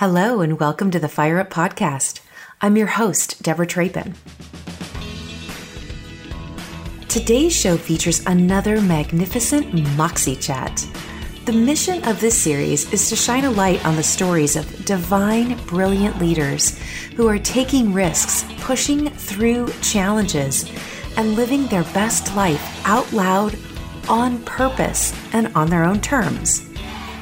Hello, and welcome to the Fire Up Podcast. I'm your host, Deborah Trapin. Today's show features another magnificent Moxie Chat. The mission of this series is to shine a light on the stories of divine, brilliant leaders who are taking risks, pushing through challenges, and living their best life out loud, on purpose, and on their own terms.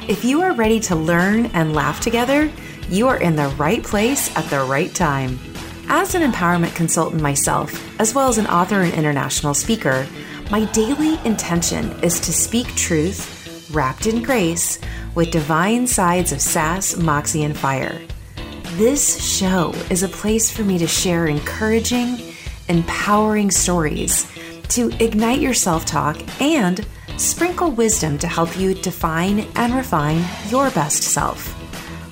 If you are ready to learn and laugh together, you are in the right place at the right time. As an empowerment consultant myself, as well as an author and international speaker, my daily intention is to speak truth wrapped in grace with divine sides of sass, moxie, and fire. This show is a place for me to share encouraging, empowering stories to ignite your self talk and sprinkle wisdom to help you define and refine your best self.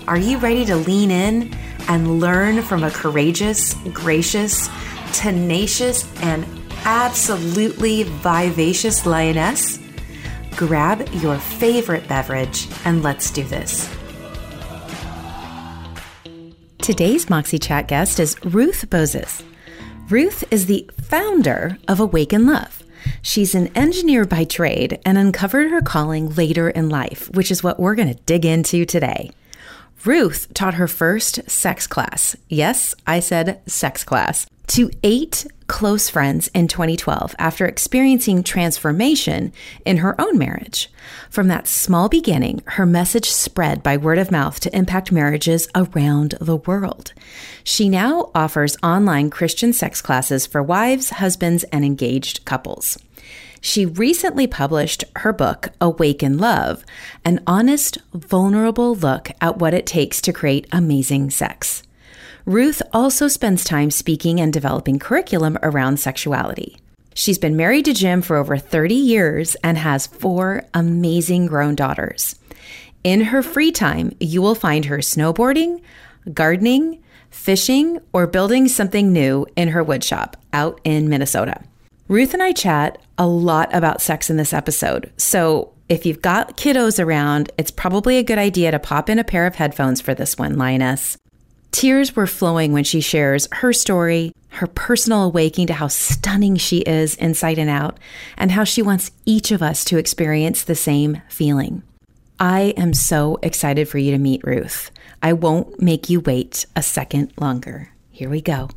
Are you ready to lean in and learn from a courageous, gracious, tenacious, and absolutely vivacious lioness? Grab your favorite beverage and let's do this. Today's Moxie Chat guest is Ruth Buezis. Ruth is the founder of Awaken Love. She's an engineer by trade and uncovered her calling later in life, which is what we're going to dig into today. Ruth taught her first sex class. Yes, I said sex class. To eight close friends in 2012 after experiencing transformation in her own marriage. From that small beginning, her message spread by word of mouth to impact marriages around the world. She now offers online Christian sex classes for wives, husbands, and engaged couples. She recently published her book, Awaken Love, an honest, vulnerable look at what it takes to create amazing sex. Ruth also spends time speaking and developing curriculum around sexuality. She's been married to Jim for over 30 years and has four amazing grown daughters. In her free time, you will find her snowboarding, gardening, fishing, or building something new in her woodshop out in Minnesota. Ruth and I chat a lot about sex in this episode. So if you've got kiddos around, it's probably a good idea to pop in a pair of headphones for this one, Lioness. Tears were flowing when she shares her story, her personal awakening to how stunning she is inside and out, and how she wants each of us to experience the same feeling. I am so excited for you to meet Ruth. I won't make you wait a second longer. Here we go.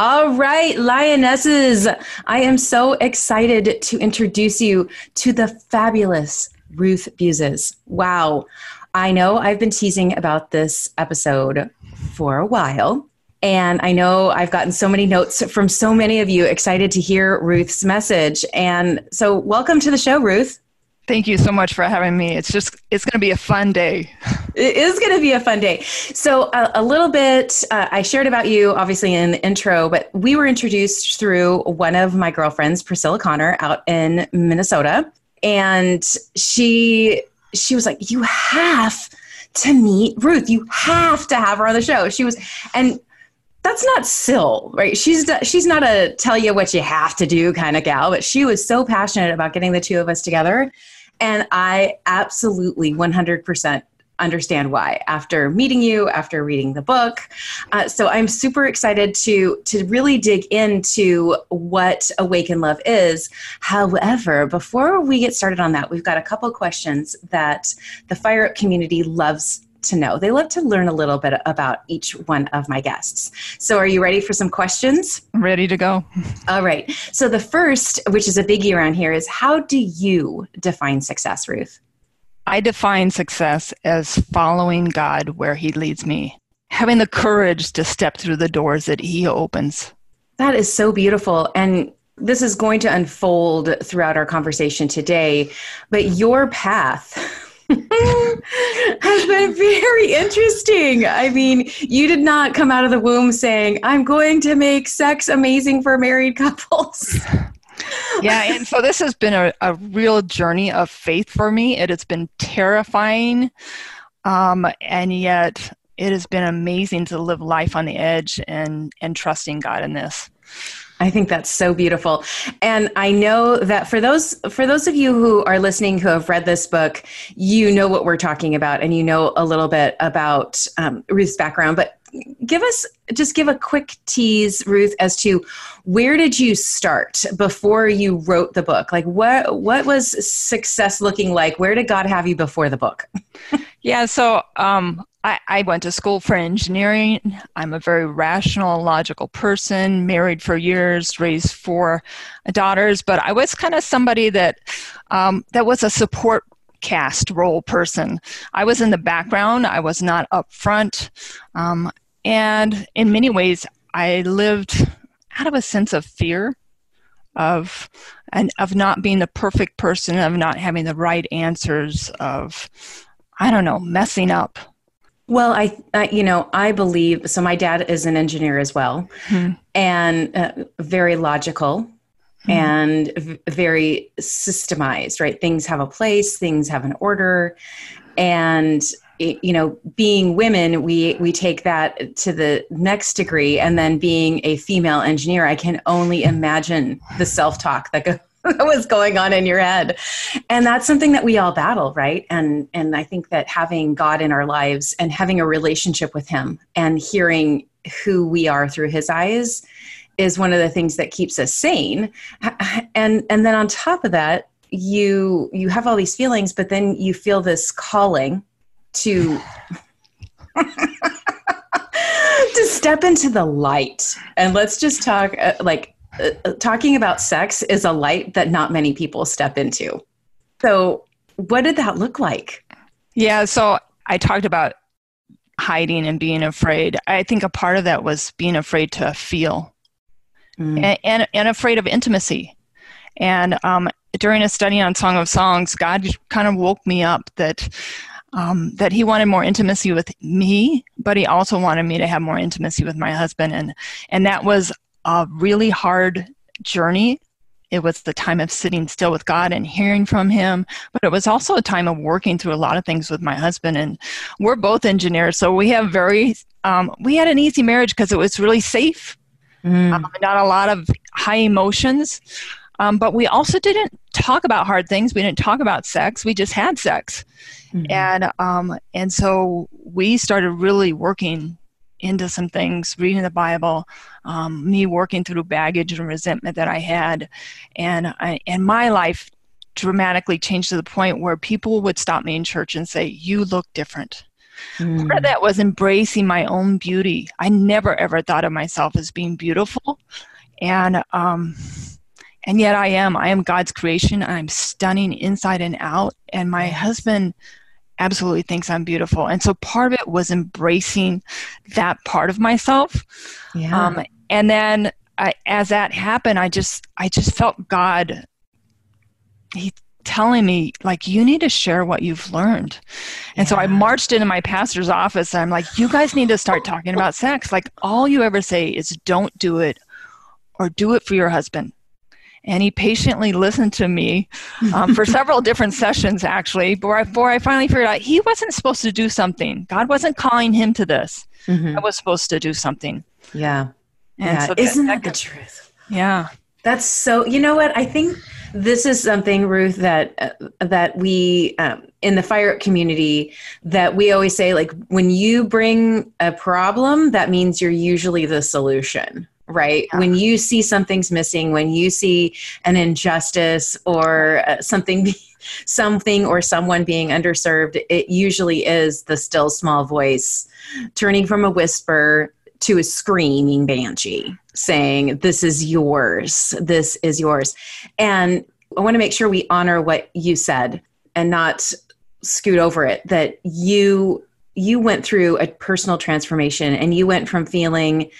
All right, lionesses. I am so excited to introduce you to the fabulous Ruth Buezis. Wow. I know I've been teasing about this episode for a while. And I know I've gotten so many notes from so many of you excited to hear Ruth's message. And so, welcome to the show, Ruth. Thank you so much for having me. It's just, it's going to be a fun day. It is going to be a fun day. So, a, a little bit, uh, I shared about you obviously in the intro, but we were introduced through one of my girlfriends, Priscilla Connor, out in Minnesota. And she, she was like, You have to meet Ruth. You have to have her on the show. She was, and that's not Sil, right? She's she's not a tell you what you have to do kind of gal, but she was so passionate about getting the two of us together and I absolutely 100% understand why after meeting you after reading the book. Uh, so i'm super excited to to really dig into what awaken love is. However before we get started on that we've got a couple questions that the fire up community loves to know. They love to learn a little bit about each one of my guests. So, are you ready for some questions? ready to go. All right. So, the first, which is a biggie around here, is how do you define success, Ruth? I define success as following God where He leads me, having the courage to step through the doors that He opens. That is so beautiful. And this is going to unfold throughout our conversation today, but your path has been very interesting. I mean, you did not come out of the womb saying, I'm going to make sex amazing for married couples. yeah, and so this has been a, a real journey of faith for me. It has been terrifying, um, and yet it has been amazing to live life on the edge and and trusting God in this. I think that's so beautiful. And I know that for those for those of you who are listening who have read this book, you know what we're talking about and you know a little bit about um, Ruth's background. But give us just give a quick tease ruth as to where did you start before you wrote the book like what what was success looking like where did god have you before the book yeah so um, I, I went to school for engineering i'm a very rational logical person married for years raised four daughters but i was kind of somebody that um, that was a support cast role person. I was in the background, I was not up front. Um, and in many ways, I lived out of a sense of fear of and of not being the perfect person, of not having the right answers, of I don't know, messing up. Well, I, I you know, I believe so. My dad is an engineer as well, hmm and uh, very logical, mm-hmm. and v- very systemized, right? Things have a place, things have an order. And you know being women we we take that to the next degree and then being a female engineer i can only imagine the self-talk that, go, that was going on in your head. And that's something that we all battle right? And and i think that having god in our lives and having a relationship with him and hearing who we are through his eyes is one of the things that keeps us sane. And and then on top of that you you have all these feelings but then you feel this calling to to step into the light. And let's just talk uh, like uh, talking about sex is a light that not many people step into so what did that look like yeah so i talked about hiding and being afraid i think a part of that was being afraid to feel mm. and, and, and, afraid of intimacy. And um, during a study on Song of Songs, God kind of woke me up that um, that He wanted more intimacy with me, but He also wanted me to have more intimacy with my husband, and and that was a really hard journey. It was the time of sitting still with God and hearing from Him, but it was also a time of working through a lot of things with my husband. And we're both engineers, so we have very um, we had an easy marriage because it was really safe mm. um, not a lot of high emotions. Um, but we also didn't talk about hard things. We didn't talk about sex. We just had sex, mm-hmm. and um, and so we started really working into some things, reading the Bible, um, me working through baggage and resentment that I had, and I, and my life dramatically changed to the point where people would stop me in church and say, "You look different." Mm. Part of that was embracing my own beauty. I never ever thought of myself as being beautiful, and um, and yet I am. I am God's creation. I'm stunning inside and out, and my husband absolutely thinks I'm beautiful. And so part of it was embracing that part of myself. Yeah. Um, and then I, as that happened, I just I just felt God. He telling me like you need to share what you've learned and yeah. so i marched into my pastor's office and i'm like you guys need to start talking about sex like all you ever say is don't do it or do it for your husband and he patiently listened to me um, for several different sessions actually before I finally figured out he wasn't supposed to do something. God wasn't calling him to this. Mm-hmm. i was supposed to do something. Yeah. And yeah. so isn't that, that the truth? Yeah. That's so you know what? I think this is something ruth that uh, that we um, in the fire community that we always say like when you bring a problem that means you're usually the solution right yeah. when you see something's missing when you see an injustice or uh, something something or someone being underserved it usually is the still small voice turning from a whisper to a screaming banshee saying, This is yours. This is yours. And I want to make sure we honor what you said and not scoot over it that you you went through a personal transformation and you went from feeling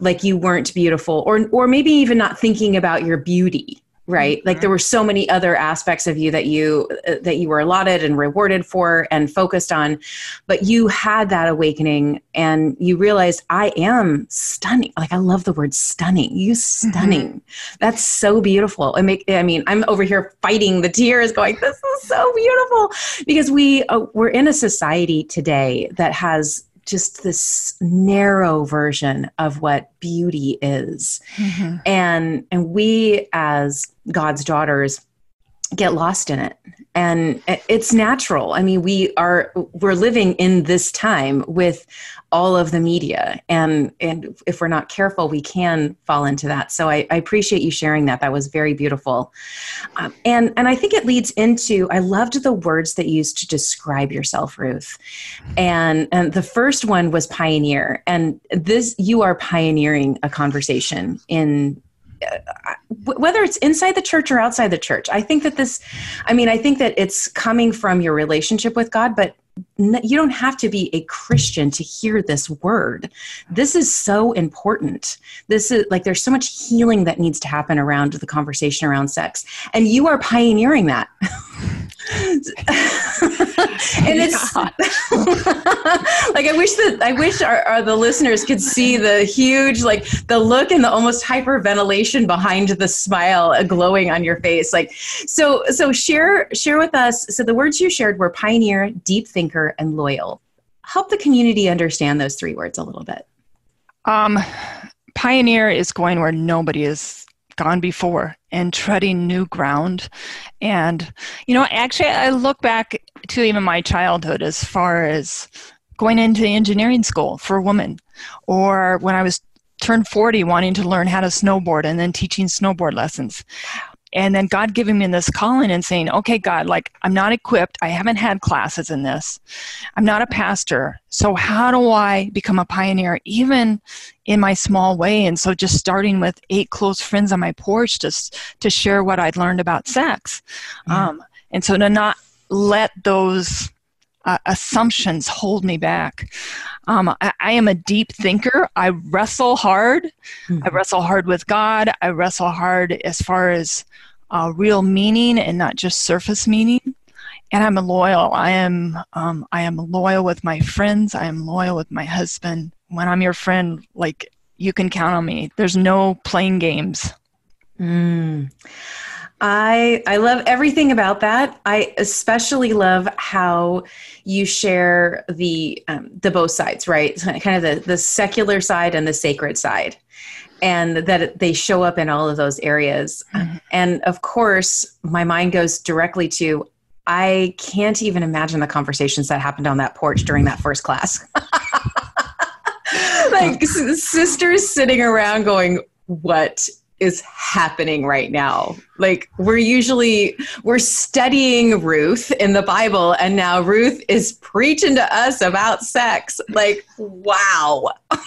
like you weren't beautiful or or maybe even not thinking about your beauty right? Mm-hmm. like there were so many other aspects of you that you uh, that you were allotted and rewarded for and focused on but you had that awakening and you realized i am stunning. Like i love the word stunning. You stunning. Mm-hmm. that's so beautiful. I make i mean i'm over here fighting the tears going this is so beautiful. Because we uh, we're in a society today that has just this narrow version of what beauty is mm-hmm. and and we as god's daughters get lost in it. And it's natural. I mean we are we're living in this time with all of the media. And and if we're not careful we can fall into that. So i, I appreciate you sharing that. That was very beautiful. Um, and and i think it leads into i loved the words that you used to describe yourself ruth. And and the first one was pioneer. And this you are pioneering a conversation in whether it's inside the church or outside the church i think that this i mean i think that it's coming from your relationship with god but you don't have to be a christian to hear this word. This is so important. This is like there's so much healing that needs to happen around the conversation around sex and you are pioneering that and it's like I wish that I wish our, our, the listeners could see the huge like the look and the almost hyperventilation behind the smile glowing on your face. Like so so share share with us. So the words you shared were pioneer, deep thinker, and loyal. Help the community understand those three words a little bit. Um, pioneer is going where nobody has gone before and treading new ground. And, you know, actually, I look back to even my childhood as far as going into engineering school for a woman, or when I was turned 40 wanting to learn how to snowboard and then teaching snowboard lessons and then God giving me this calling and saying, okay, God, like I'm not equipped. I haven't had classes in this. I'm not a pastor. So how do I become a pioneer, even in my small way? And so just starting with eight close friends on my porch just to share what I'd learned about sex. Yeah. Um, and so to not let those uh, assumptions hold me back. Um, I, I, am a deep thinker. I wrestle hard. Mm-hmm. I wrestle hard with God. I wrestle hard as far as uh, real meaning and not just surface meaning. And I'm loyal. I am. Um, I am loyal with my friends. I am loyal with my husband. When I'm your friend, like you can count on me. There's no playing games. Mm. I I love everything about that. I especially love how you share the um, the both sides, right? Kind of the the secular side and the sacred side, and that they show up in all of those areas. Mm-hmm. And of course, my mind goes directly to I can't even imagine the conversations that happened on that porch during that first class. like sisters sitting around going, "What is happening right now. Like we're usually we're studying Ruth in the Bible and now Ruth is preaching to us about sex. Like wow.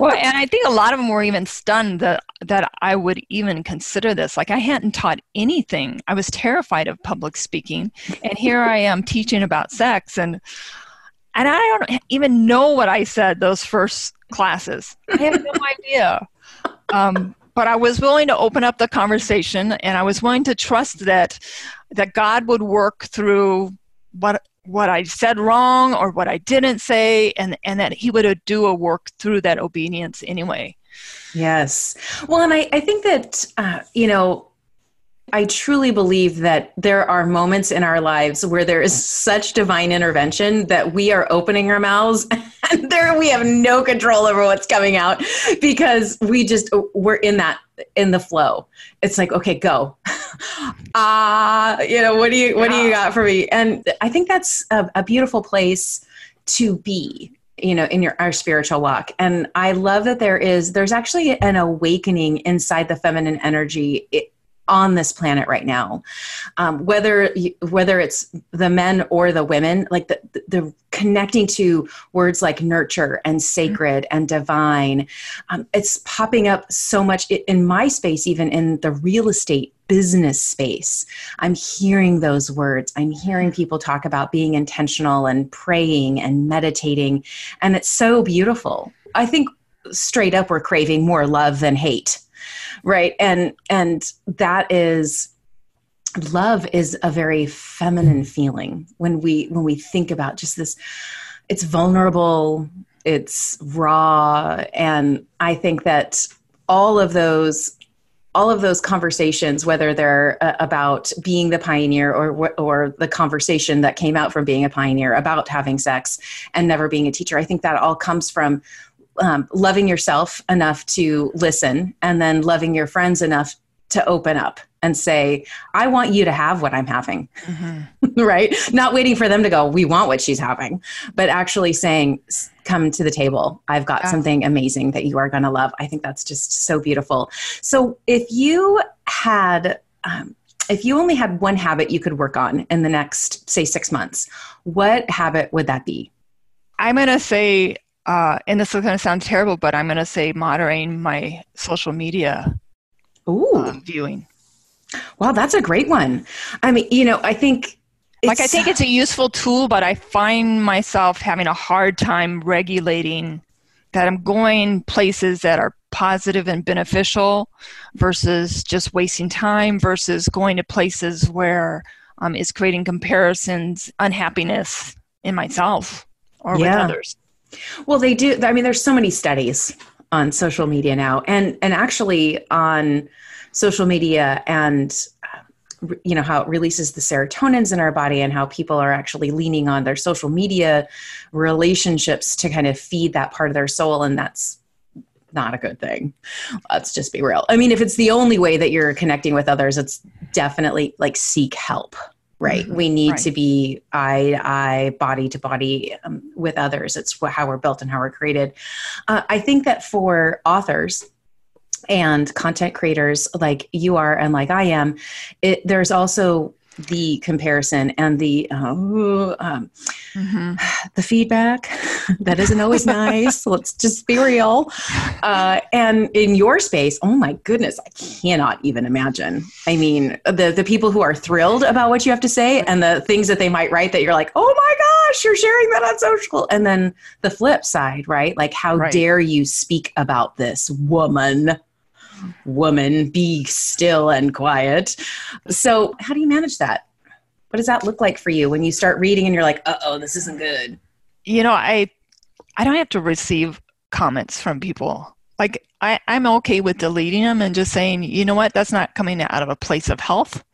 well, and I think a lot of them were even stunned that that I would even consider this. Like I hadn't taught anything. I was terrified of public speaking, and here I am teaching about sex, and and I don't even know what I said those first classes. I have no idea. Um, but I was willing to open up the conversation, and I was willing to trust that that God would work through what what I said wrong or what I didn't say, and and that He would do a work through that obedience anyway. Yes. Well, and I, I think that, uh, you know, I truly believe that there are moments in our lives where there is such divine intervention that we are opening our mouths and there we have no control over what's coming out because we just we're in that in the flow. It's like, okay, go. Ah, uh, you know, what do you what do you got for me? And I think that's a, a beautiful place to be you know in your our spiritual walk and i love that there is there's actually an awakening inside the feminine energy on this planet right now. Um, whether whether it's the men or the women like the, the connecting to words like nurture and sacred and divine um, it's popping up so much in my space even in the real estate business space. I'm hearing those words. I'm hearing people talk about being intentional and praying and meditating and it's so beautiful. I think straight up we're craving more love than hate right. And and that is love is a very feminine feeling when we when we think about just this it's vulnerable it's raw. And i think that all of those all of those conversations, whether they're uh, about being the pioneer or or the conversation that came out from being a pioneer about having sex and never being a teacher, I think that all comes from um, loving yourself enough to listen, and then loving your friends enough to open up and say, I want you to have what I'm having, mm-hmm. right? Not waiting for them to go, we want what she's having, but actually saying, come to the table. I've got yeah. something amazing that you are going to love. I think that's just so beautiful. So if you had, um, if you only had one habit you could work on in the next, say, six months, what habit would that be? I'm going to say, uh, and this is going to sound terrible, but I'm going to say moderating my social media Ooh. Uh, viewing. Wow, that's a great one. I mean, you know, I think like I think it's a useful tool, but I find myself having a hard time regulating that I'm going places that are positive and beneficial versus just wasting time versus going to places where um, is creating comparisons, unhappiness in myself or yeah. with others. Well, they do. I mean, there's so many studies on social media now, and and actually on social media and uh, you know how it releases the serotonins in our body and how people are actually leaning on their social media relationships to kind of feed that part of their soul and that's not a good thing let's just be real i mean if it's the only way that you're connecting with others it's definitely like seek help right mm-hmm. we need right. to be eye to eye body to body um, with others it's how we're built and how we're created uh, i think that for authors and content creators like you are and like I am, it, there's also the comparison and the uh, um, mm-hmm. the feedback that isn't always nice. Let's just be real. Uh, and in your space, oh my goodness, I cannot even imagine. I mean, the the people who are thrilled about what you have to say and the things that they might write that you're like, oh my gosh, you're sharing that on social. And then the flip side, right? Like, how right. dare you speak about this woman? Woman, be still and quiet. So, how do you manage that? What does that look like for you when you start reading and you're like, "Uh oh, this isn't good"? You know, I I don't have to receive comments from people. Like I, I'm okay with deleting them and just saying, you know what, that's not coming out of a place of health,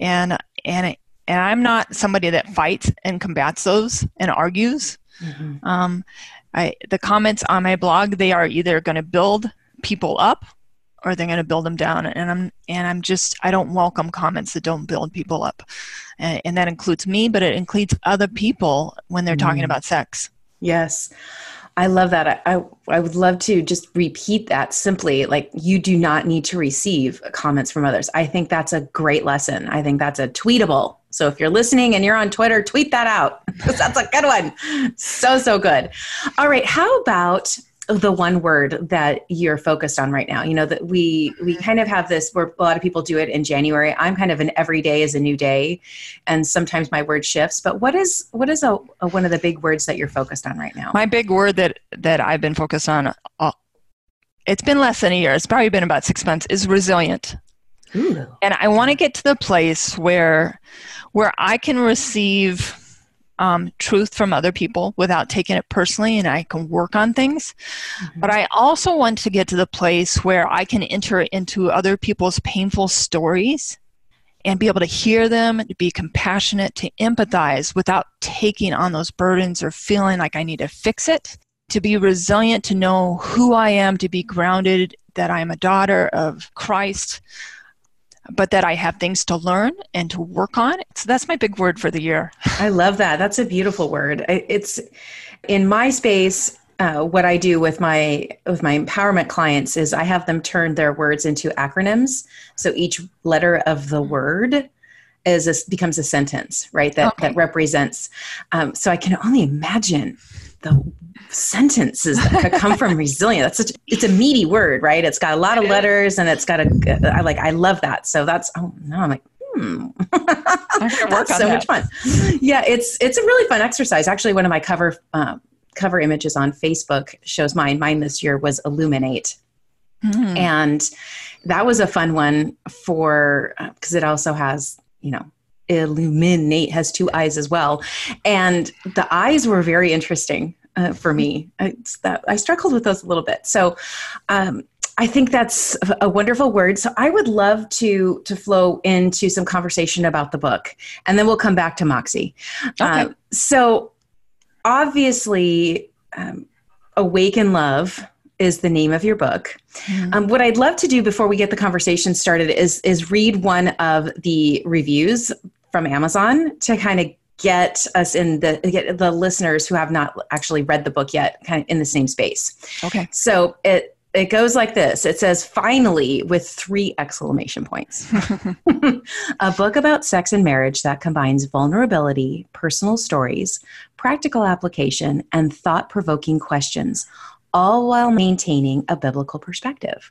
and and and I'm not somebody that fights and combats those and argues. Mm-hmm. Um, I, the comments on my blog they are either going to build people up or they're going to build them down and i'm and i'm just i don't welcome comments that don't build people up and, and that includes me but it includes other people when they're mm. talking about sex yes I love that. I, I, I would love to just repeat that simply. Like, you do not need to receive comments from others. I think that's a great lesson. I think that's a tweetable. So if you're listening and you're on Twitter, tweet that out that's a good one. So, so good. All right. How about the one word that you're focused on right now. You know that we we mm-hmm. kind of have this where a lot of people do it in january. I'm kind of an every day is a new day and sometimes my word shifts. But what is what is a, a one of the big words that you're focused on right now? My big word that that i've been focused on uh, it's been less than a year. It's probably been about six months is resilient. Ooh. and i want to get to the place where where i can receive um, truth from other people without taking it personally and I can work on things. Mm-hmm. But I also want to get to the place where I can enter into other people's painful stories and be able to hear them, to be compassionate, to empathize without taking on those burdens or feeling like I need to fix it, to be resilient, to know who I am, to be grounded, that I am a daughter of Christ but that I have things to learn and to work on. So that's my big word for the year. I love that. That's a beautiful word. It's in my space. Uh, what I do with my with my empowerment clients is I have them turn their words into acronyms. So each letter of the word is a, becomes a sentence, right? That okay. that represents. Um, so I can only imagine the sentences that come from resilient. That's such it's a meaty word, right? It's got a lot of letters and it's got a I like I love that. So that's oh no, I'm like hmm. that's so that. much fun. Yeah, it's it's a really fun exercise. Actually, one of my cover uh, cover images on Facebook shows mine. Mine this year was illuminate, mm. and that was a fun one for because uh, it also has you know illuminate has two eyes as well and the eyes were very interesting uh, for me it's that i struggled with those a little bit so um, I think that's a wonderful word. So I would love to to flow into some conversation about the book, and then we'll come back to Moxie. Okay. Um, so obviously, um, "Awaken Love" is the name of your book. Mm-hmm. Um, what I'd love to do before we get the conversation started is is read one of the reviews from Amazon to kind of get us in the get the listeners who have not actually read the book yet kind of in the same space. Okay. So it it goes like this. It says finally with three exclamation points. a book about sex and marriage that combines vulnerability, personal stories, practical application, and thought-provoking questions, all while maintaining a biblical perspective.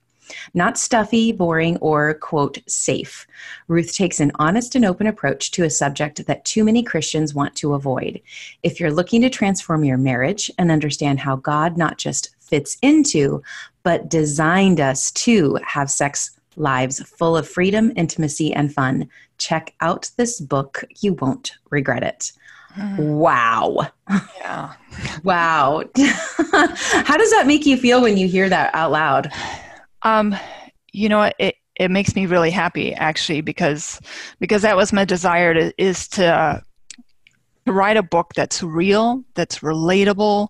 Not stuffy, boring, or, quote, safe. Ruth takes an honest and open approach to a subject that too many Christians want to avoid. If you're looking to transform your marriage and understand how God not just fits into, but designed us to have sex lives full of freedom, intimacy, and fun, check out this book. You won't regret it. Mm. Wow. Yeah. wow. How does that make you feel when you hear that out loud? Um, you know, it it makes me really happy actually because because that was my desire to is to uh, to write a book that's real, that's relatable,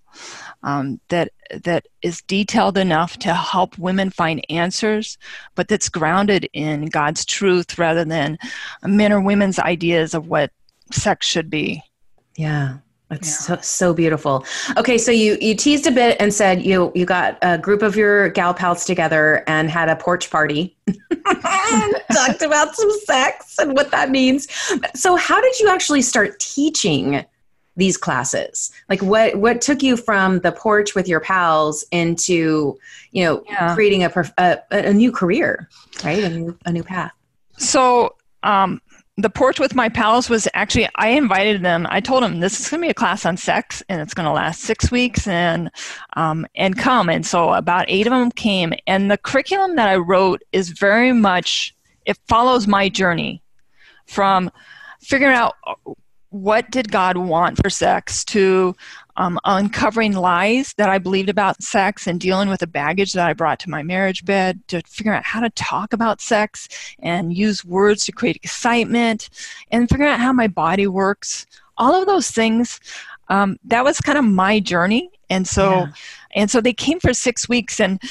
um, that that is detailed enough to help women find answers, but that's grounded in God's truth rather than men or women's ideas of what sex should be. Yeah. That's yeah. so, so beautiful. Okay, so you you teased a bit and said you you got a group of your gal pals together and had a porch party. And talked about some sex and what that means. So how did you actually start teaching these classes? Like what what took you from the porch with your pals into, you know, yeah. creating a, a, a new career, right? A new a new path. So, um the porch with my pals was actually i invited them i told them this is going to be a class on sex and it's going to last six weeks and um, and come. And so about eight of them came and the curriculum that i wrote is very much it follows my journey from figuring out what did god want for sex to um, uncovering lies that I believed about sex and dealing with the baggage that I brought to my marriage bed to figure out how to talk about sex and use words to create excitement and figuring out how my body works. All of those things, um, that was kind of my journey. And so, yeah. and so they came for six weeks and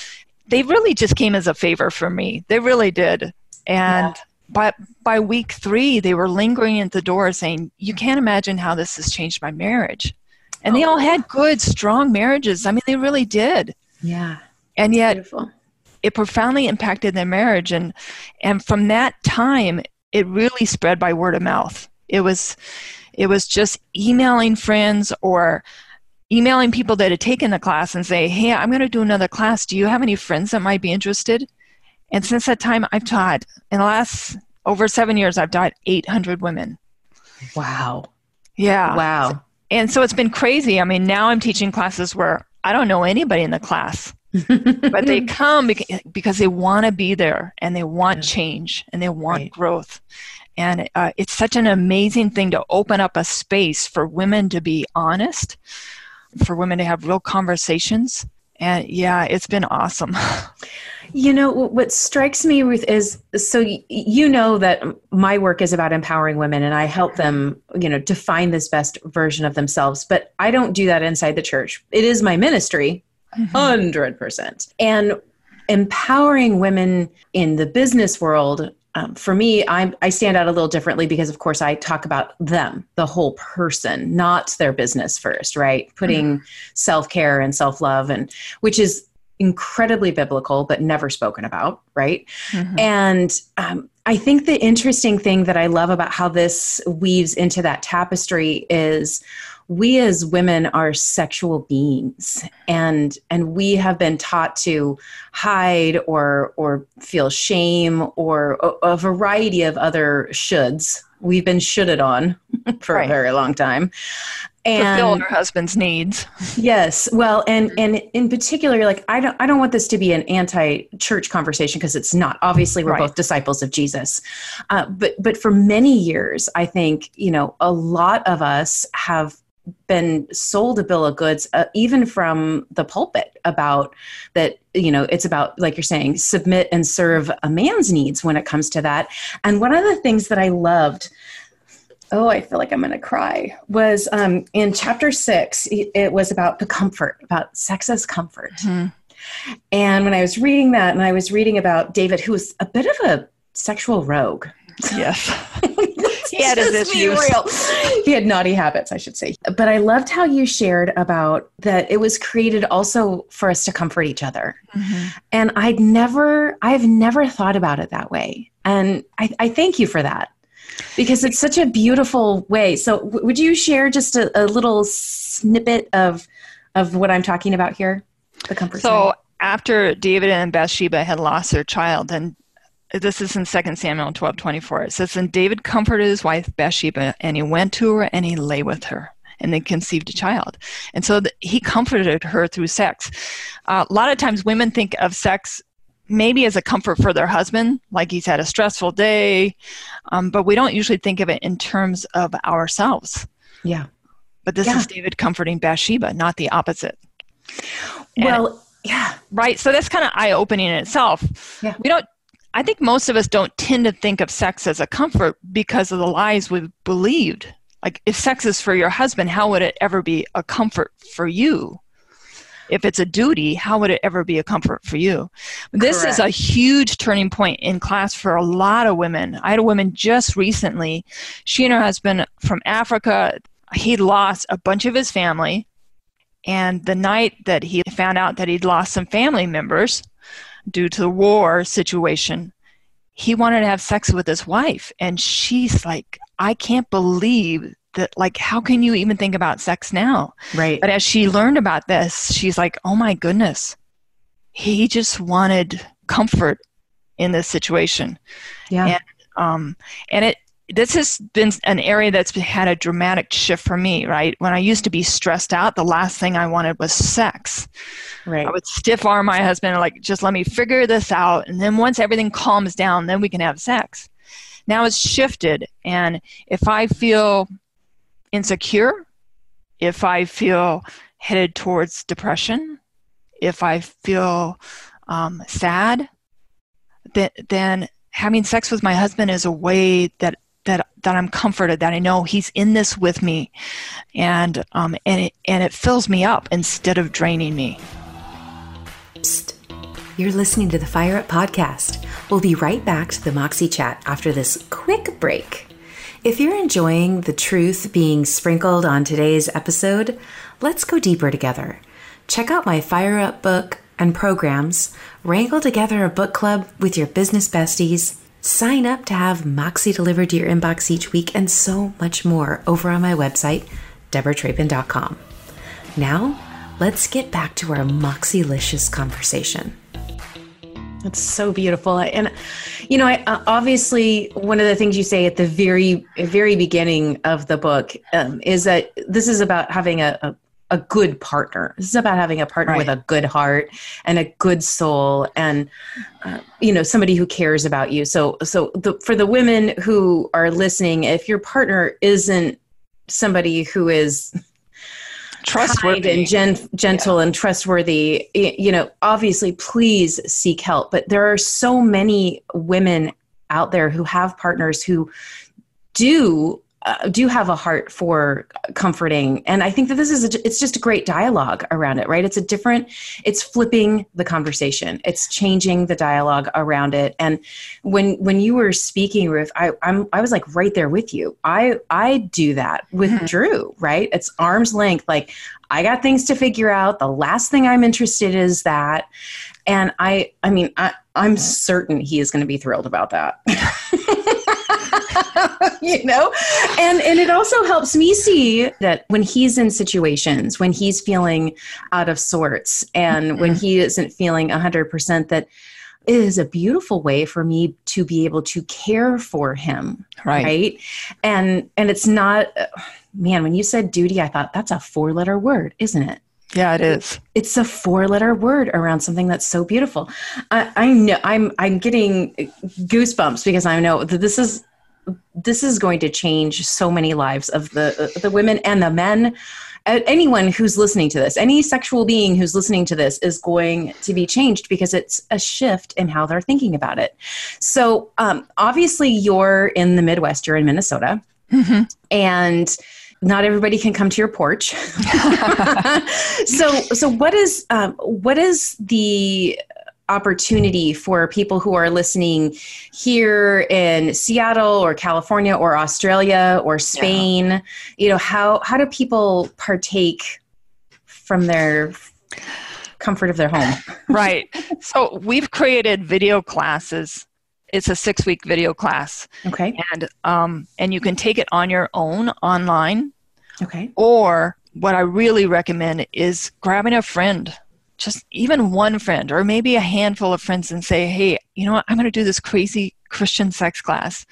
they really just came as a favor for me. They really did. And yeah by by week three they were lingering at the door saying you can't imagine how this has changed my marriage and oh. they all had good, strong marriages. I mean, they really did. Yeah. And yet, Beautiful. it profoundly impacted their marriage. And, and from that time, it really spread by word of mouth. It was, it was just emailing friends or emailing people that had taken the class and say, Hey, I'm going to do another class. Do you have any friends that might be interested? And since that time, I've taught, in the last over seven years, I've taught 800 women. Wow. Yeah. Wow and so it's been crazy. I mean, now I'm teaching classes where I don't know anybody in the class, but they come because they want to be there and they want yeah. change and they want right. growth. And uh, it's such an amazing thing to open up a space for women to be honest, for women to have real conversations. And yeah, it's been awesome. You know, what strikes me, Ruth, is so you know that my work is about empowering women and I help them, you know, define this best version of themselves. But I don't do that inside the church. It is my ministry, 100%. Mm-hmm. And empowering women in the business world um, for me, i I stand out a little differently because, of course, I talk about them, the whole person, not their business first, right? Putting mm-hmm. self care and self love, and which is incredibly biblical but never spoken about right mm-hmm. and um, i think the interesting thing that i love about how this weaves into that tapestry is we as women are sexual beings and and we have been taught to hide or or feel shame or a, a variety of other shoulds we've been shoulded on for right. a very long time and fulfill her husband's needs. Yes. Well, and and in particular, like I don't I don't want this to be an anti-church conversation because it's not. Obviously, we're right. both disciples of Jesus. Uh, but but for many years, I think you know a lot of us have been sold a bill of goods uh, even from the pulpit about that you know it's about like you're saying submit and serve a man's needs when it comes to that and one of the things that i loved oh i feel like i'm going to cry was um, in chapter six it was about the comfort about sex as comfort mm-hmm. and when i was reading that and i was reading about david who was a bit of a sexual rogue yes he had his issues. Real. He had naughty habits, I should say. But I loved how you shared about that it was created also for us to comfort each other. Mm-hmm. And I'd never, I've never thought about it that way. And I, I thank you for that because it's such a beautiful way. So, w- would you share just a, a, little snippet of of what I'm talking about here? The comfort. So, side? after David and Bathsheba had lost their child, and this is in 2 Samuel 12 24. It says, And David comforted his wife Bathsheba, and he went to her and he lay with her, and they conceived a child. And so the, he comforted her through sex. Uh, a lot of times women think of sex maybe as a comfort for their husband, like he's had a stressful day, um, but we don't usually think of it in terms of ourselves. Yeah. But this yeah. is David comforting Bathsheba, not the opposite. well, yeah. Right. So that's kind of eye opening in itself. Yeah. We don't I think most of us don't tend to think of sex as a comfort because of the lies we've believed. Like, if sex is for your husband, how would it ever be a comfort for you? If it's a duty, how would it ever be a comfort for you? This Correct. is a huge turning point in class for a lot of women. I had a woman just recently. She and her husband from Africa, he lost a bunch of his family. And the night that he found out that he'd lost some family members, due to the war situation, he wanted to have sex with his wife. And she's like, I can't believe that, like, how can you even think about sex now? Right. But as she learned about this, she's like, oh my goodness, he just wanted comfort in this situation. Yeah. And, um, and it, this has been an area that's had a dramatic shift for me, right? When I used to be stressed out, the last thing I wanted was sex. Right. I would stiff arm my husband, like, just let me figure this out. And then once everything calms down, then we can have sex. Now it's shifted. And if I feel insecure, if I feel headed towards depression, if I feel um, sad, then, then having sex with my husband is a way that that that I'm comforted that I know He's in this with me, and um, and it and it fills me up instead of draining me. Psst. You're listening to the Fire Up podcast. We'll be right back to the Moxie chat after this quick break. If you're enjoying the truth being sprinkled on today's episode, let's go deeper together. Check out my Fire Up book and programs, wrangle together a book club with your business besties Sign up to have Moxie delivered to your inbox each week and so much more over on my website, deborahtrapin.com. Now, let's get back to our Moxielicious conversation. It's so beautiful. And, you know, I, uh, obviously, one of the things you say at the very, very beginning of the book um, is that this is about having a, a a good partner. This is about having a partner right. with a good heart and a good soul, and uh, you know somebody who cares about you. So, so the, for the women who are listening, if your partner isn't somebody who is trustworthy and gen- gentle yeah. and trustworthy, you know, obviously, please seek help. But there are so many women out there who have partners who do uh, do have a heart for comforting. And i think that this is a, it's just a great dialogue around it right? It's a different it's flipping the conversation. It's changing the dialogue around it. And when when you were speaking ruth i i'm i was like right there with you. I i do that with mm-hmm. drew right? It's arm's length. Like i got things to figure out. The last thing i'm interested is that. And i i mean i i'm certain he is going to be thrilled about that you know and and it also helps me see that when he's in situations when he's feeling out of sorts and mm-hmm. when he isn't feeling 100% that it is a beautiful way for me to be able to care for him right, right? and and it's not man when you said duty i thought that's a four letter word isn't it yeah, it is. It's a four-letter word around something that's so beautiful. I, I know I'm I'm getting goosebumps because I know that this is this is going to change so many lives of the the women and the men anyone who's listening to this, any sexual being who's listening to this is going to be changed because it's a shift in how they're thinking about it. So, um, obviously, you're in the Midwest, you're in Minnesota, mm-hmm. and not everybody can come to your porch. so, so what is um, what is the opportunity for people who are listening here in Seattle or California or Australia or Spain. Yeah. you know how how do people partake from their comfort of their home? Right. So we've created video classes. It's a six week video class. Okay. And um and you can take it on your own online. Okay. Or what i really recommend is grabbing a friend just even one friend or maybe a handful of friends and say, hey, you know what, I'm going to do this crazy Christian sex class.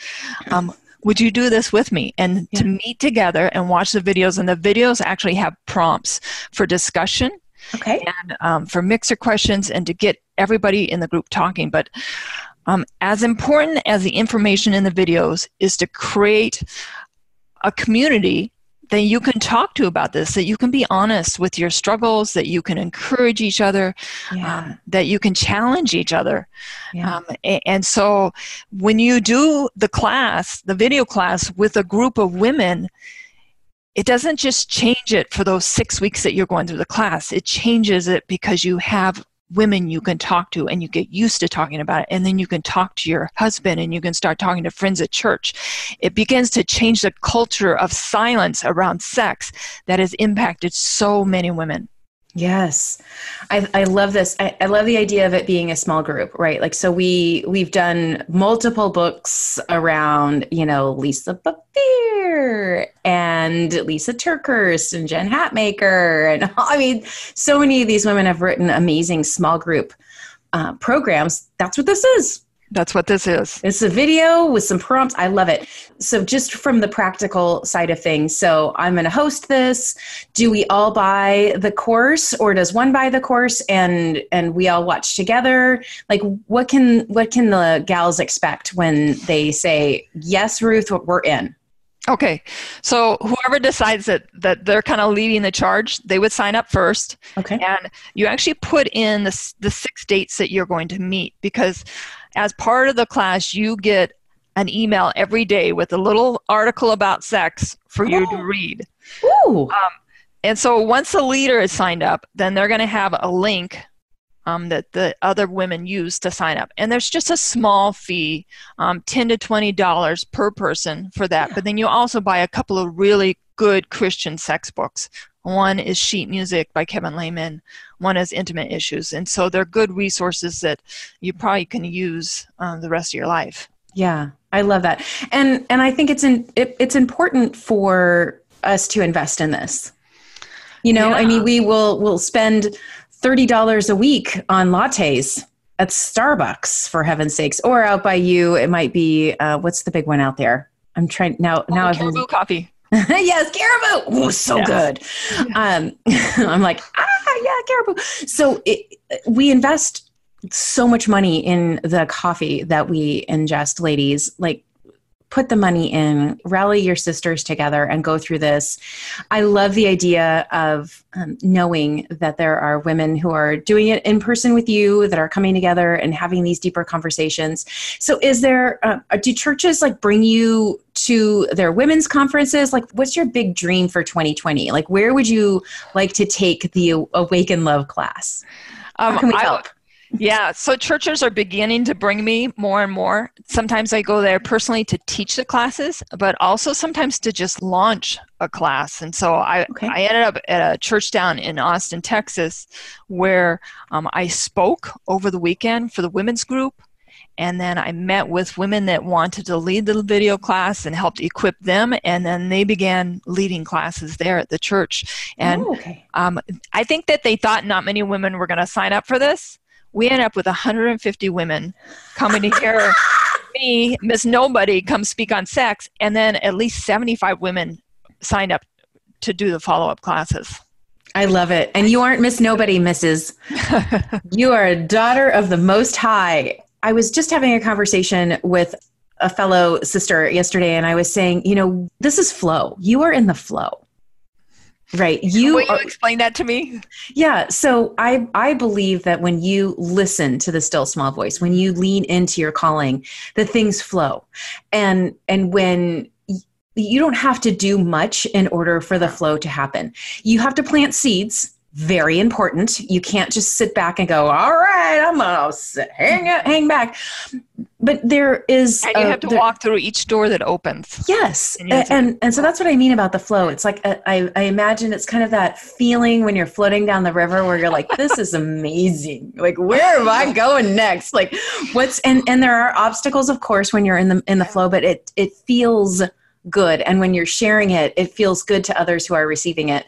Um, would you do this with me? And yeah. to meet together and watch the videos, and the videos actually have prompts for discussion. Okay. And um, for mixer questions and to get everybody in the group talking. But um, as important as the information in the videos is to create a community that you can talk to about this, that you can be honest with your struggles, that you can encourage each other, yeah. um, that you can challenge each other. Yeah. Um, and, and so when you do the class, the video class with a group of women, it doesn't just change it for those six weeks that you're going through the class. It changes it because you have women you can talk to and you get used to talking about it. And then you can talk to your husband and you can start talking to friends at church. It begins to change the culture of silence around sex that has impacted so many women Yes, I, I love this. I, I, love the idea of it being a small group, right? Like, so we we've done multiple books around, you know, Lisa Bethune and Lysa TerKeurst and Jen Hatmaker, and I mean, so many of these women have written amazing small group uh, programs. That's what this is. That's what this is. It's a video with some prompts. I love it. So, just from the practical side of things, so I'm going to host this. Do we all buy the course, or does one buy the course and and we all watch together? Like, what can what can the gals expect when they say yes, Ruth, we're in? Okay, so whoever decides that that they're kind of leading the charge, they would sign up first. Okay, and you actually put in the the six dates that you're going to meet because as part of the class, you get an email every day with a little article about sex for you to oh. read. Ooh. Um, and so once a leader is signed up, then they're going to have a link um, that the other women use to sign up. And there's just a small fee, um, 10 to $20 per person for that. Yeah. But then you also buy a couple of really good Christian sex books. One is Sheet Music by Kevin Leman. One is Intimate Issues. And so they're good resources that you probably can use um, the rest of your life. Yeah, I love that. And and I think it's in, it, it's important for us to invest in this. You know, yeah. I mean, we will will spend thirty dollars a week on lattes at Starbucks for heaven's sakes, or out by you. It might be uh, what's the big one out there? I'm trying now. Oh, now I've been, coffee. yes, caribou. Oh, so good. Um, I'm like, ah, yeah, caribou. So it, we invest so much money in the coffee that we ingest, ladies. Like put the money in, rally your sisters together, and go through this. I love the idea of um, knowing that there are women who are doing it in person with you, that are coming together and having these deeper conversations. So, is there, uh, do churches like bring you to their women's conferences? Like, what's your big dream for 2020? Like, where would you like to take the Awaken Love class? Um, How can we help? Yeah, so churches are beginning to bring me more and more. Sometimes I go there personally to teach the classes, but also sometimes to just launch a class. And so I, okay. I ended up at a church down in Austin, Texas, where um, I spoke over the weekend for the women's group. And then I met with women that wanted to lead the video class and helped equip them. And then they began leading classes there at the church. And oh, okay. um, I think that they thought not many women were going to sign up for this we end up with 150 women coming to hear me, Miss Nobody, come speak on sex, and then at least 75 women signed up to do the follow up classes. I love it. And you aren't Miss Nobody, Mrs. you are a daughter of the Most High. I was just having a conversation with a fellow sister yesterday and I was saying, you know, this is flow. You are in the flow. Right. You, Will you explain that to me? Yeah. So I I believe that when you listen to the still small voice, when you lean into your calling, the things flow. And and when you don't have to do much in order for the flow to happen. You have to plant seeds very important. You can't just sit back and go, "All right, I'm gonna hang hang back." But there is, and you have to there, walk through each door that opens. Yes, and, and and, and so that's what I mean about the flow. It's like a, I I imagine it's kind of that feeling when you're floating down the river where you're like, "This is amazing! Like, where am I going next? Like, what's?" And and there are obstacles, of course, when you're in the in the flow, but it it feels good and when you're sharing it it feels good to others who are receiving it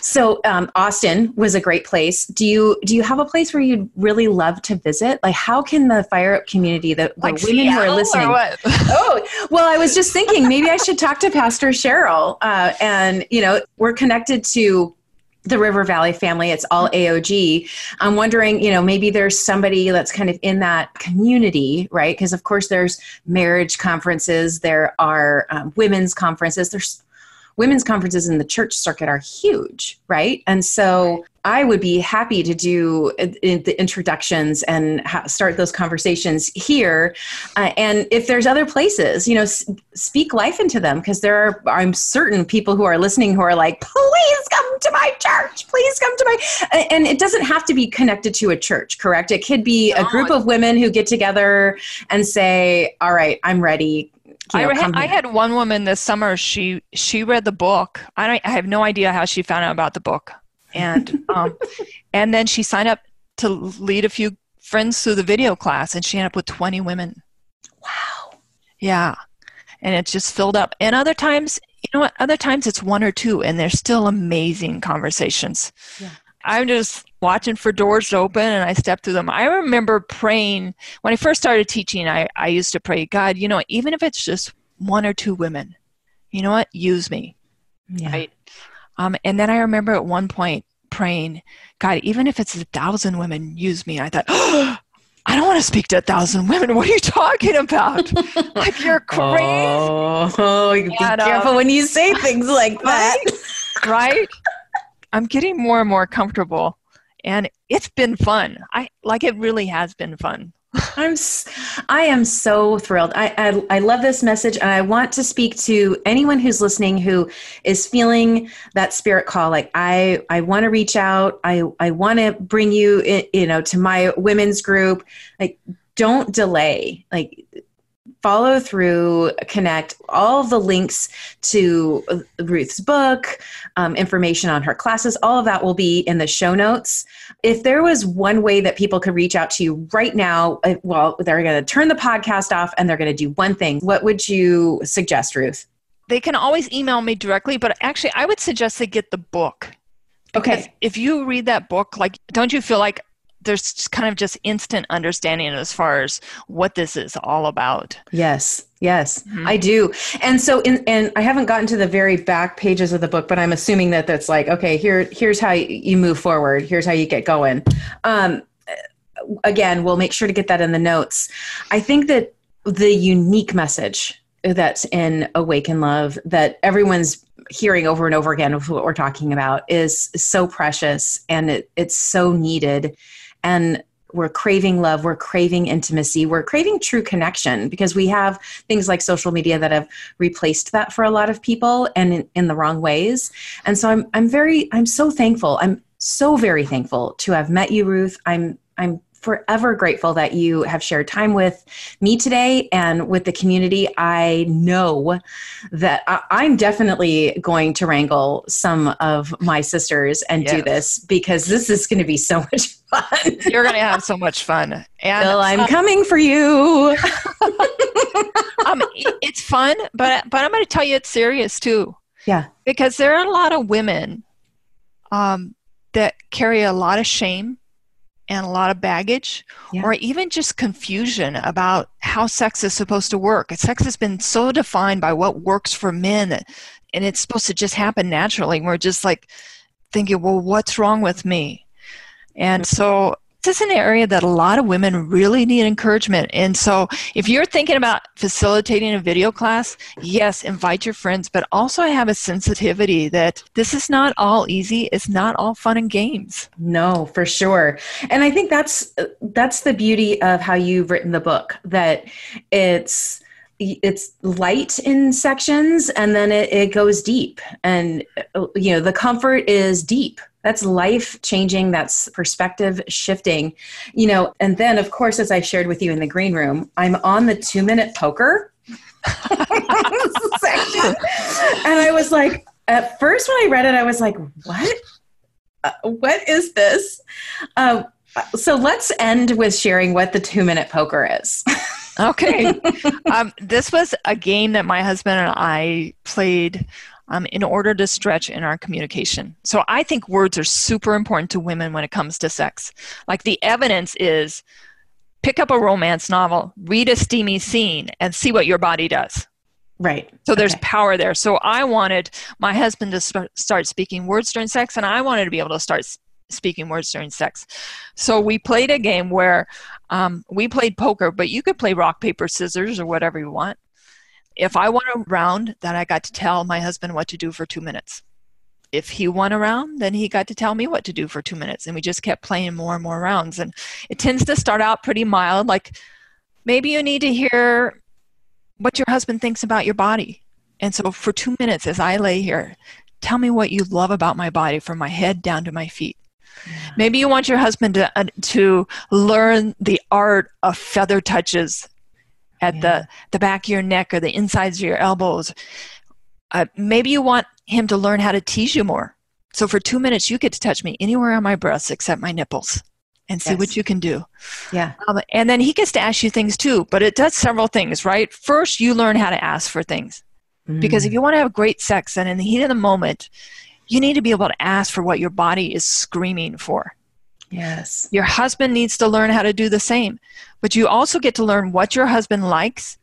so um, austin was a great place do you do you have a place where you'd really love to visit like how can the fire up community the, the like women Seattle who are listening oh well i was just thinking maybe i should talk to pastor cheryl uh, and you know we're connected to the River Valley family. It's all AOG. I'm wondering, you know, maybe there's somebody that's kind of in that community, right? Because of course there's marriage conferences, there are um, women's conferences, there's women's conferences in the church circuit are huge, right? And so I would be happy to do uh, the introductions and start those conversations here. Uh, and if there's other places, you know, speak life into them because there are, I'm certain people who are listening who are like, please come to my church, please come to my. And it doesn't have to be connected to a church, correct? It could be a group of women who get together and say, all right, I'm ready you know, I, had, I had one woman this summer. She she read the book. I don't. I have no idea how she found out about the book, and um, and then she signed up to lead a few friends through the video class, and she ended up with twenty women. Wow. Yeah, and it's just filled up. And other times, you know what? Other times it's one or two, and they're still amazing conversations. Yeah. I'm just watching for doors to open and I step through them. I remember praying when I first started teaching, I, I used to pray, God, you know, even if it's just one or two women, you know what? Use me. Yeah. Right. Um, and then I remember at one point praying, God, even if it's a thousand women, use me. I thought, oh, I don't want to speak to a thousand women. What are you talking about? like you're crazy. Oh, be and, careful uh, when you say things like that. Right? right? I'm getting more and more comfortable and it's been fun. I like it really has been fun. I'm I am so thrilled. I, I, I love this message and I want to speak to anyone who's listening who is feeling that spirit call like I I want to reach out. I I want to bring you in, you know to my women's group. Like don't delay. Like follow through, connect all the links to Ruth's book, um, information on her classes, all of that will be in the show notes. If there was one way that people could reach out to you right now, uh, well, they're going to turn the podcast off and they're going to do one thing. What would you suggest, Ruth? They can always email me directly, but actually, I would suggest they get the book. Okay. If you read that book, like, don't you feel like there's kind of just instant understanding as far as what this is all about. Yes, yes, mm-hmm. I do. And so, in, and I haven't gotten to the very back pages of the book, but I'm assuming that that's like, okay, here, here's how you move forward. Here's how you get going. Um, again, we'll make sure to get that in the notes. I think that the unique message that's in Awaken Love that everyone's hearing over and over again of what we're talking about is so precious and it, it's so needed and we're craving love we're craving intimacy we're craving true connection because we have things like social media that have replaced that for a lot of people and in, in, the wrong ways. And so i'm i'm very i'm so thankful. I'm so very thankful to have met you ruth. I'm i'm forever grateful that you have shared time with me today and with the community. I know that I, am definitely going to wrangle some of my sisters and yes. do this because this is going to be so much fun. You're going to have so much fun. And Bill, I'm um, coming for you. um, it's fun, but but I'm going to tell you it's serious too. Yeah, because there are a lot of women um, that carry a lot of shame and a lot of baggage yeah. or even just confusion about how sex is supposed to work. Sex has been so defined by what works for men that, and it's supposed to just happen naturally. We're just like thinking, well, what's wrong with me? And mm-hmm. so this is an area that a lot of women really need encouragement. And so, if you're thinking about facilitating a video class, yes, invite your friends, but also I have a sensitivity that this is not all easy. It's not all fun and games. No, for sure. And I think that's that's the beauty of how you've written the book. That it's it's light in sections and then it, it goes deep and you know the comfort is deep that's life changing that's perspective shifting. You know and then of course as i shared with you in the green room i'm on the two minute poker. Section and i was like at first when i read it i was like what? Uh, what is this? Uh, so let's end with sharing what the two minute poker is. Okay. Um, this was a game that my husband and i played um, in order to stretch in our communication. So I think words are super important to women when it comes to sex. Like the evidence is pick up a romance novel, read a steamy scene, and see what your body does. Right. So there's okay. power there. So I wanted my husband to sp- start speaking words during sex, and I wanted to be able to start speaking words during sex. So we played a game where um, we played poker, but you could play rock, paper, scissors, or whatever you want if I won a round, then I got to tell my husband what to do for two minutes. If he won a round, then he got to tell me what to do for two minutes. And we just kept playing more and more rounds. And it tends to start out pretty mild, like maybe you need to hear what your husband thinks about your body. And so for two minutes, as I lay here, tell me what you love about my body from my head down to my feet. Maybe you want your husband to, uh, to learn the art of feather touches at yeah. the the back of your neck or the insides of your elbows uh, maybe you want him to learn how to tease you more so for two minutes you get to touch me anywhere on my breasts except my nipples and see yes. what you can do yeah um, and then he gets to ask you things too but it does several things right first you learn how to ask for things mm. because if mm. you want to have great sex and in the heat of the moment you need to be able to ask for what your body is screaming for Yes. Your husband needs to learn how to do the same. But you also get to learn what your husband likes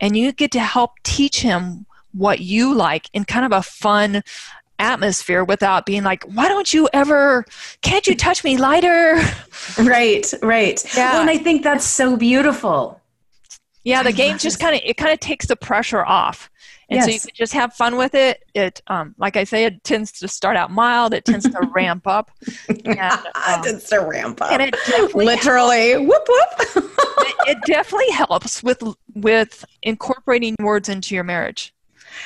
and you get to help teach him what you like in kind of a fun atmosphere without being like, why don't you ever, can't you touch me lighter? Right, right. Yeah. Well, and I think that's so beautiful. Yeah, the game just kind of, it kind of takes the pressure off and yes. so you can just have fun with it it um, like i say it tends to start out mild it tends to ramp up and, um, it tends to ramp up and it literally helps. whoop whoop it, it, definitely helps with with incorporating words into your marriage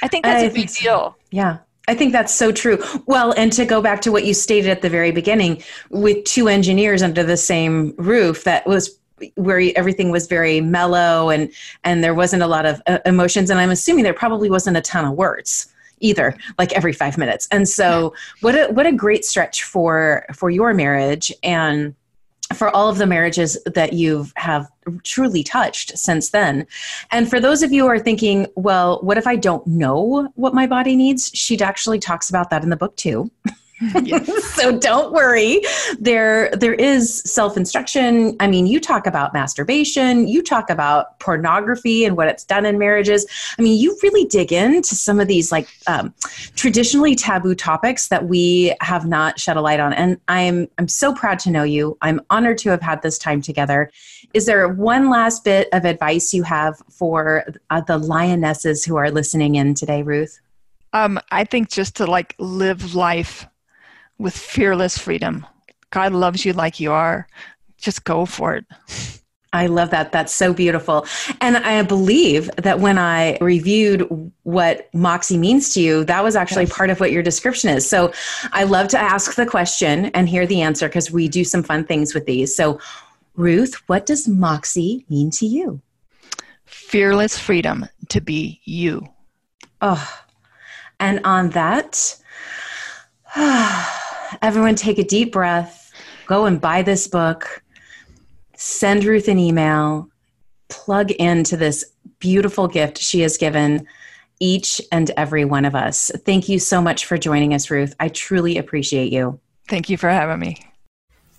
i think that's I a big so. deal yeah I think that's so true. Well, and to go back to what you stated at the very beginning, with two engineers under the same roof, that was where everything was very mellow and and there wasn't a lot of uh, emotions and i'm assuming there probably wasn't a ton of words either like every 5 minutes and so what a what a great stretch for for your marriage and for all of the marriages that you have truly touched since then. And for those of you who are thinking, well, what if I don't know what my body needs? She actually talks about that in the book too. so don't worry. There there is self-instruction. I mean, you talk about masturbation, you talk about pornography and what it's done in marriages. I mean, you really dig into some of these like um, traditionally taboo topics that we have not shed a light on. And I'm I'm so proud to know you. I'm honored to have had this time together. Is there one last bit of advice you have for uh, the lionesses who are listening in today, Ruth? Um, I think just to like live life with fearless freedom. God loves you like you are. Just go for it. I love that. That's so beautiful. And I believe that when I reviewed what Moxie means to you, that was actually yes. part of what your description is. So I love to ask the question and hear the answer because we do some fun things with these. So, Ruth, what does Moxie mean to you? Fearless freedom to be you. Oh, and on that, everyone take a deep breath, go and buy this book, send Ruth an email, plug into this beautiful gift she has given each and every one of us. Thank you so much for joining us, Ruth. I truly appreciate you. Thank you for having me.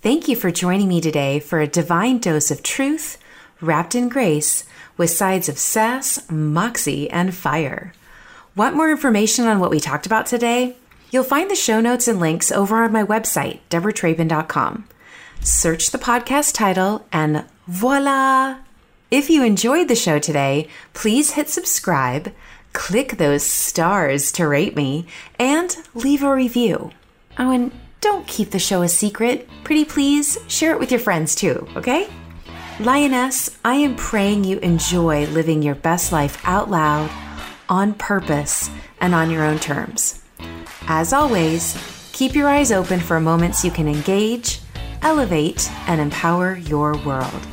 Thank you for joining me today for a divine dose of truth wrapped in grace with sides of sass, moxie, and fire. Want more information on what we talked about today? You'll find the show notes and links over on my website, deborahtrapin.com. search the podcast title, and voila! If you enjoyed the show today, please hit subscribe, click those stars to rate me, and leave a review. Oh, and don't keep the show a secret. Pretty please share it with your friends too, okay? Lioness, I am praying you enjoy living your best life out loud, on purpose, and on your own terms. As always, keep your eyes open for moments you can engage, elevate, and empower your world.